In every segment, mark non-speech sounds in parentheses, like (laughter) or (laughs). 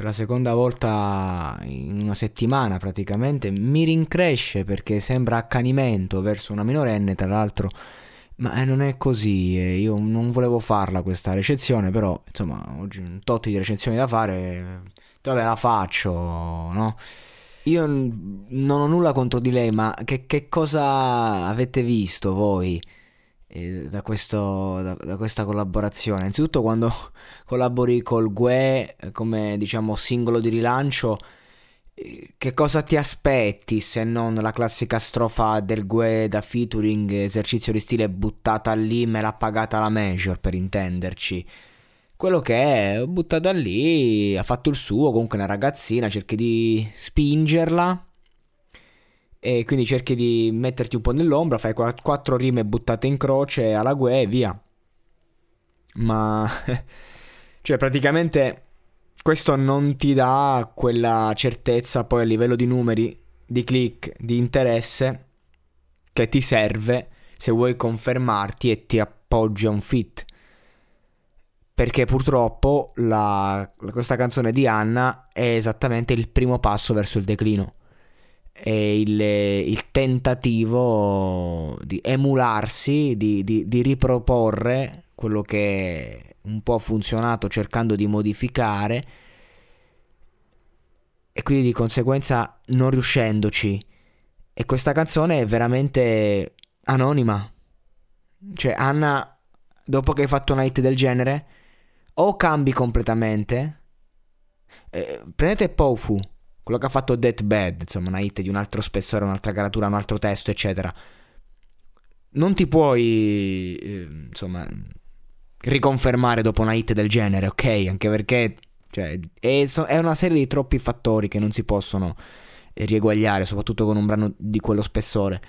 per la seconda volta in una settimana praticamente, mi rincresce perché sembra accanimento verso una minorenne, tra l'altro, ma eh, non è così, io non volevo farla questa recensione, però insomma, oggi un tot di recensioni da fare, vabbè la faccio, no? Io non ho nulla contro di lei, ma che, che cosa avete visto voi? Da, questo, da, da, questa collaborazione. Innanzitutto quando (laughs) collabori col GUE come diciamo singolo di rilancio, eh, che cosa ti aspetti se non la classica strofa del GUE da featuring, esercizio di stile buttata lì, me l'ha pagata la Major per intenderci? Quello che è, buttata lì, ha fatto il suo, comunque una ragazzina, cerchi di spingerla e quindi cerchi di metterti un po' nell'ombra, fai quattro rime buttate in croce alla gue e via. Ma (laughs) cioè praticamente questo non ti dà quella certezza poi a livello di numeri, di click, di interesse che ti serve se vuoi confermarti e ti appoggi a un fit. Perché purtroppo la, questa canzone di Anna è esattamente il primo passo verso il declino il, il tentativo di emularsi, di, di, di riproporre quello che un po' ha funzionato cercando di modificare e quindi di conseguenza non riuscendoci. E questa canzone è veramente anonima. Cioè, Anna, dopo che hai fatto una hit del genere, o cambi completamente. Eh, prendete Pofu quello che ha fatto Death Bad, insomma, una hit di un altro spessore, un'altra caratura, un altro testo, eccetera. Non ti puoi, eh, insomma, riconfermare dopo una hit del genere, ok? Anche perché cioè, è, è, una serie di troppi fattori che non si possono rieguagliare, soprattutto con un brano di quello spessore.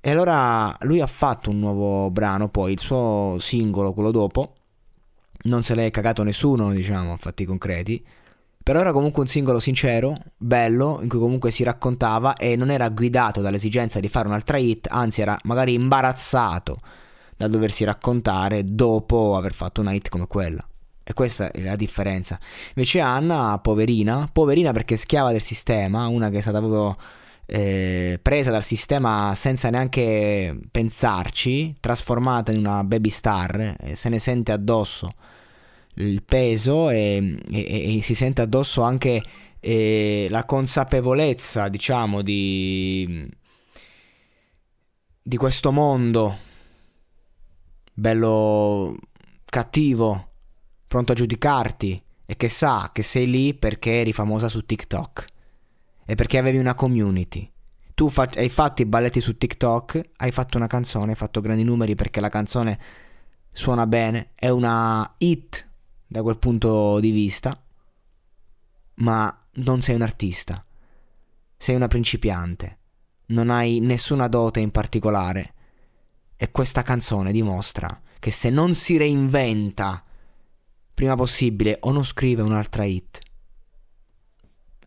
E allora lui ha fatto un nuovo brano, poi il suo singolo, quello dopo, non se l'è cagato nessuno, diciamo, a fatti concreti. Però era comunque un singolo sincero, bello, in cui comunque si raccontava e non era guidato dall'esigenza di fare un'altra hit, anzi era magari imbarazzato dal doversi raccontare dopo aver fatto una hit come quella. E questa è la differenza. Invece Anna, poverina, poverina perché schiava del sistema, una che è stata proprio eh, presa dal sistema senza neanche pensarci, trasformata in una baby star, e se ne sente addosso il peso e, e, e si sente addosso anche eh, la consapevolezza, diciamo, di, di questo mondo bello cattivo, pronto a giudicarti e che sa che sei lì perché eri famosa su TikTok e perché avevi una community. Tu fa- hai fatto i balletti su TikTok, hai fatto una canzone, hai fatto grandi numeri perché la canzone suona bene, è una hit da quel punto di vista, ma non sei un artista, sei una principiante, non hai nessuna dote in particolare e questa canzone dimostra che se non si reinventa prima possibile o non scrive un'altra hit,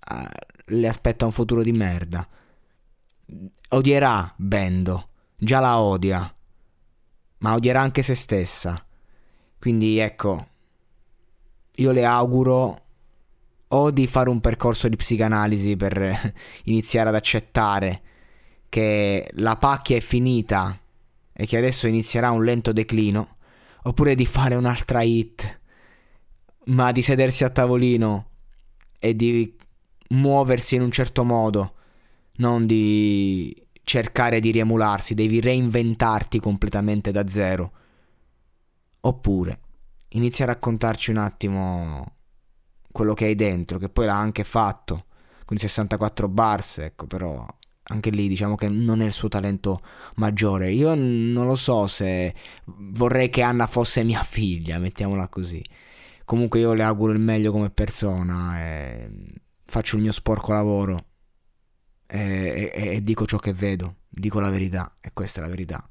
uh, le aspetta un futuro di merda. Odierà Bendo, già la odia, ma odierà anche se stessa. Quindi ecco, io le auguro o di fare un percorso di psicanalisi per (laughs) iniziare ad accettare che la pacchia è finita e che adesso inizierà un lento declino, oppure di fare un'altra hit, ma di sedersi a tavolino e di muoversi in un certo modo, non di cercare di riemularsi, devi reinventarti completamente da zero. Oppure inizia a raccontarci un attimo quello che hai dentro, che poi l'ha anche fatto con i 64 bars, ecco, però anche lì diciamo che non è il suo talento maggiore. Io non lo so se vorrei che Anna fosse mia (laughs) figlia, mettiamola così. Comunque io le auguro il meglio come persona, e faccio il mio sporco lavoro e, e, e dico ciò che vedo, dico la verità e questa è la verità.